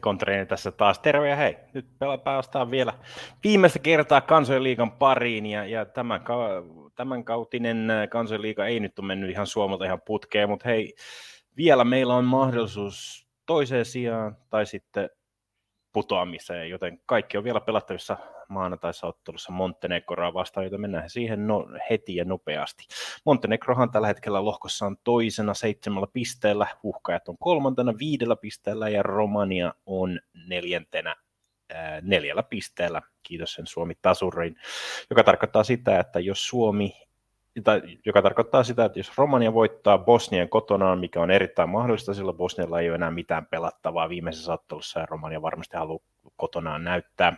Kontreeni tässä taas. Terve ja hei. Nyt päästään vielä viimeistä kertaa kansojen pariin ja, ja tämän, tämän kautinen kansojen ei nyt ole mennyt ihan Suomelta ihan putkeen, mutta hei, vielä meillä on mahdollisuus toiseen sijaan tai sitten putoamiseen, joten kaikki on vielä pelattavissa maanantaissa ottelussa Montenegroa vastaan, joten mennään siihen no, heti ja nopeasti. Montenegrohan tällä hetkellä lohkossa on toisena seitsemällä pisteellä, uhkajat on kolmantena viidellä pisteellä ja Romania on neljäntenä ää, neljällä pisteellä, kiitos sen Suomi tasurin, joka tarkoittaa sitä, että jos Suomi joka tarkoittaa sitä, että jos Romania voittaa Bosnian kotonaan, mikä on erittäin mahdollista, sillä Bosnialla ei ole enää mitään pelattavaa viimeisessä ottelussa ja Romania varmasti haluaa kotonaan näyttää,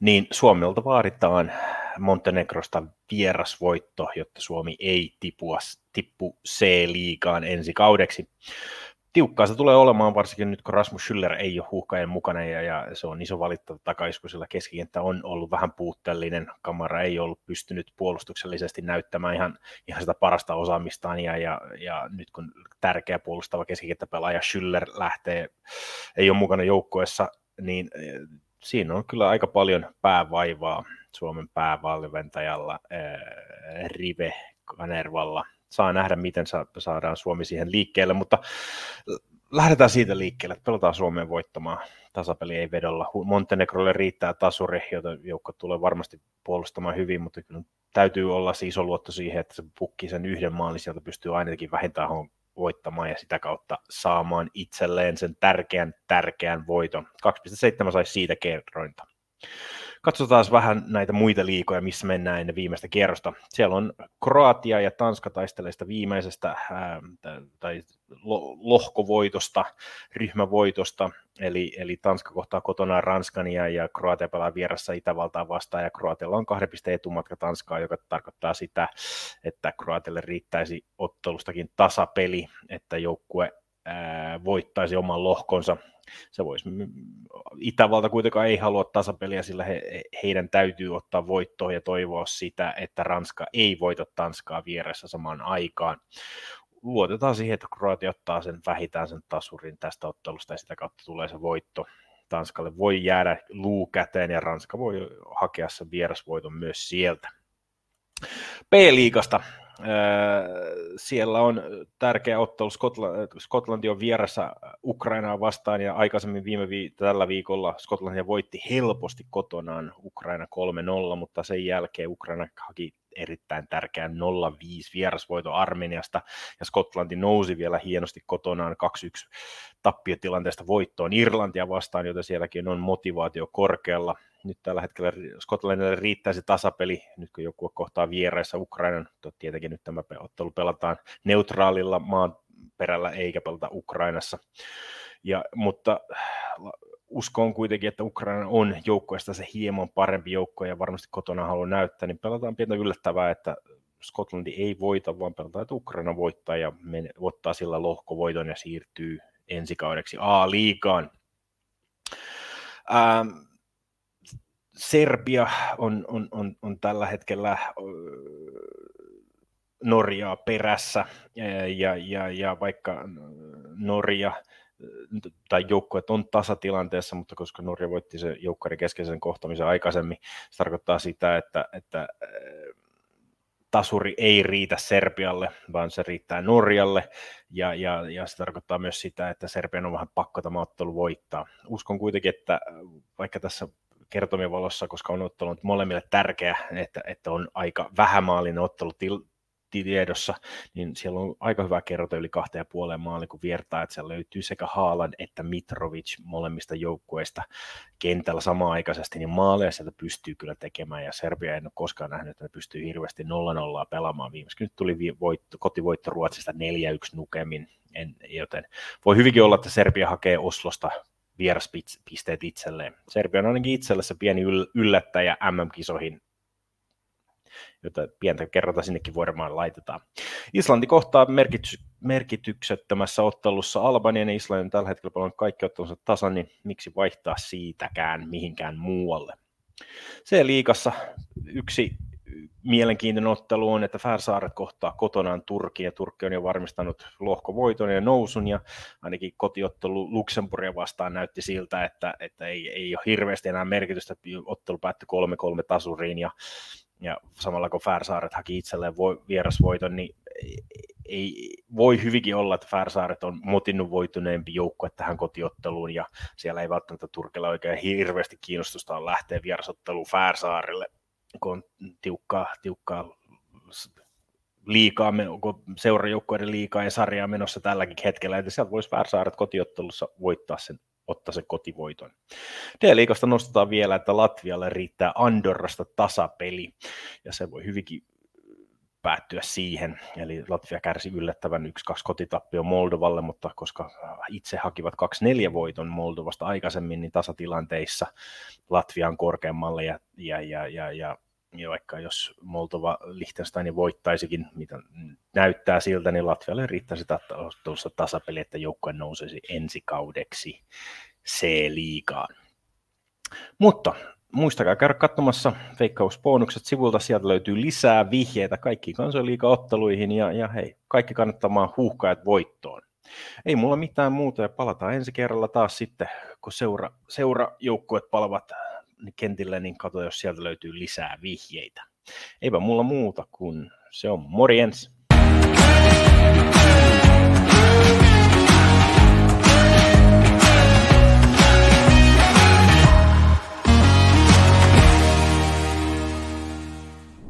niin Suomelta vaaditaan Montenegrosta vierasvoitto, jotta Suomi ei tipua, tippu C-liigaan ensi kaudeksi tiukkaa se tulee olemaan, varsinkin nyt kun Rasmus Schüller ei ole huuhkajan mukana ja, ja se on iso valittava takaisku, sillä keskikenttä on ollut vähän puutteellinen. Kamara ei ollut pystynyt puolustuksellisesti näyttämään ihan, ihan sitä parasta osaamistaan ja, ja, ja nyt kun tärkeä puolustava keskikenttäpelaaja Schüller lähtee, ei ole mukana joukkueessa, niin eh, siinä on kyllä aika paljon päävaivaa Suomen päävalmentajalla äh, Rive Kanervalla – saa nähdä, miten saadaan Suomi siihen liikkeelle, mutta lähdetään siitä liikkeelle, että pelataan Suomeen voittamaan. Tasapeli ei vedolla. Montenegrolle riittää tasuri, jota joukko tulee varmasti puolustamaan hyvin, mutta kyllä täytyy olla se iso luotto siihen, että se pukki sen yhden maalin, sieltä pystyy ainakin vähintään voittamaan ja sitä kautta saamaan itselleen sen tärkeän, tärkeän voiton. 2,7 saisi siitä kerrointa. Katsotaan vähän näitä muita liikoja, missä mennään ennen viimeistä kierrosta. Siellä on Kroatia ja Tanska taistelee sitä viimeisestä ää, tai lohkovoitosta, ryhmävoitosta, eli, eli Tanska kohtaa kotona Ranskan ja, ja Kroatia pelaa vieressä Itävaltaa vastaan, ja Kroatialla on kahden pisteen etumatka Tanskaa, joka tarkoittaa sitä, että Kroatialle riittäisi ottelustakin tasapeli, että joukkue voittaisi oman lohkonsa. Se voisi, Itävalta kuitenkaan ei halua tasapeliä, sillä he, heidän täytyy ottaa voittoa ja toivoa sitä, että Ranska ei voita Tanskaa vieressä samaan aikaan. Luotetaan siihen, että Kroatia ottaa sen vähitään sen tasurin tästä ottelusta ja sitä kautta tulee se voitto. Tanskalle voi jäädä luu käteen ja Ranska voi hakea sen vierasvoiton myös sieltä. P-liigasta siellä on tärkeä ottelu, Skotlanti on vieressä Ukrainaa vastaan ja aikaisemmin viime vi- tällä viikolla Skotlantia voitti helposti kotonaan Ukraina 3-0, mutta sen jälkeen Ukraina haki erittäin tärkeän 0-5 vierasvoito Armeniasta ja Skotlanti nousi vielä hienosti kotonaan 2-1 tappiotilanteesta voittoon Irlantia vastaan, joten sielläkin on motivaatio korkealla nyt tällä hetkellä Skotlannille riittää se tasapeli, nyt kun joku kohtaa vieraissa Ukrainan, tietenkin nyt tämä ottelu pelataan neutraalilla maan perällä eikä pelata Ukrainassa. Ja, mutta uskon kuitenkin, että Ukraina on joukkueesta se hieman parempi joukko ja varmasti kotona haluaa näyttää, niin pelataan pientä yllättävää, että Skotlandi ei voita, vaan pelataan, että Ukraina voittaa ja men, ottaa sillä lohkovoiton ja siirtyy ensi kaudeksi A-liigaan. Ähm, Serbia on, on, on, on tällä hetkellä Norjaa perässä, ja, ja, ja vaikka Norja tai joukkueet on tasatilanteessa, mutta koska Norja voitti se joukkueiden keskeisen kohtamisen aikaisemmin, se tarkoittaa sitä, että, että tasuri ei riitä Serbialle, vaan se riittää Norjalle, ja, ja, ja se tarkoittaa myös sitä, että Serbian on vähän pakko tämä ottelu voittaa. Uskon kuitenkin, että vaikka tässä kertomien valossa, koska on ottanut molemmille tärkeä, että, että on aika vähämaalinen ottelu til, tiedossa, niin siellä on aika hyvä kerrota yli kahteen puoleen maali, kun viertaa, että siellä löytyy sekä Haaland että Mitrovic molemmista joukkueista kentällä samaan aikaisesti, niin maaleja sieltä pystyy kyllä tekemään, ja Serbia en ole koskaan nähnyt, että ne pystyy hirveästi 0-0 pelaamaan viimeksi. Nyt tuli voitto, kotivoitto Ruotsista 4-1 nukemin, en, joten voi hyvinkin olla, että Serbia hakee Oslosta vieraspisteet itselleen. Serbia on ainakin itselle se pieni yllättäjä MM-kisoihin, jota pientä kerrota sinnekin varmaan laitetaan. Islanti kohtaa merkity- merkityksettömässä ottelussa Albanian ja Islannin tällä hetkellä paljon kaikki ottelunsa tasan, niin miksi vaihtaa siitäkään mihinkään muualle. Se liikassa yksi mielenkiintoinen ottelu on, että Färsaaret kohtaa kotonaan Turkin ja Turkki on jo varmistanut lohkovoiton ja nousun ja ainakin kotiottelu Luxemburgia vastaan näytti siltä, että, että ei, ei ole hirveästi enää merkitystä, ottelu päättyi 3-3 tasuriin ja, ja samalla kun Färsaaret haki itselleen voi, vierasvoiton, niin ei, voi hyvinkin olla, että Färsaaret on motinnut voituneempi joukkue tähän kotiotteluun ja siellä ei välttämättä Turkilla oikein hirveästi kiinnostusta on lähteä vierasotteluun Färsaarille kun on tiukkaa, tiukkaa liikaa, kun seurajoukkueiden liikaa ja sarjaa menossa tälläkin hetkellä, että sieltä voisi Färsaaret kotiottelussa voittaa sen ottaa sen kotivoiton. D-liikasta nostetaan vielä, että Latvialle riittää Andorrasta tasapeli, ja se voi hyvinkin päättyä siihen. Eli Latvia kärsi yllättävän 1-2 kotitappio Moldovalle, mutta koska itse hakivat 2-4 voiton Moldovasta aikaisemmin, niin tasatilanteissa Latvia on korkeammalle ja, ja, ja, ja, ja ja vaikka jos Moldova Liechtenstein voittaisikin, mitä näyttää siltä, niin Latvialle riittäisi tuossa tasapeli, että joukkue nousisi ensi kaudeksi C-liigaan. Mutta muistakaa käydä katsomassa veikkausbonukset sivulta, sieltä löytyy lisää vihjeitä kaikkiin kansanliiga-otteluihin ja, ja hei, kaikki kannattamaan huuhkajat voittoon. Ei mulla mitään muuta ja palataan ensi kerralla taas sitten, kun seura, seurajoukkueet palavat kentille, niin katso, jos sieltä löytyy lisää vihjeitä. Eipä mulla muuta kuin se on morjens.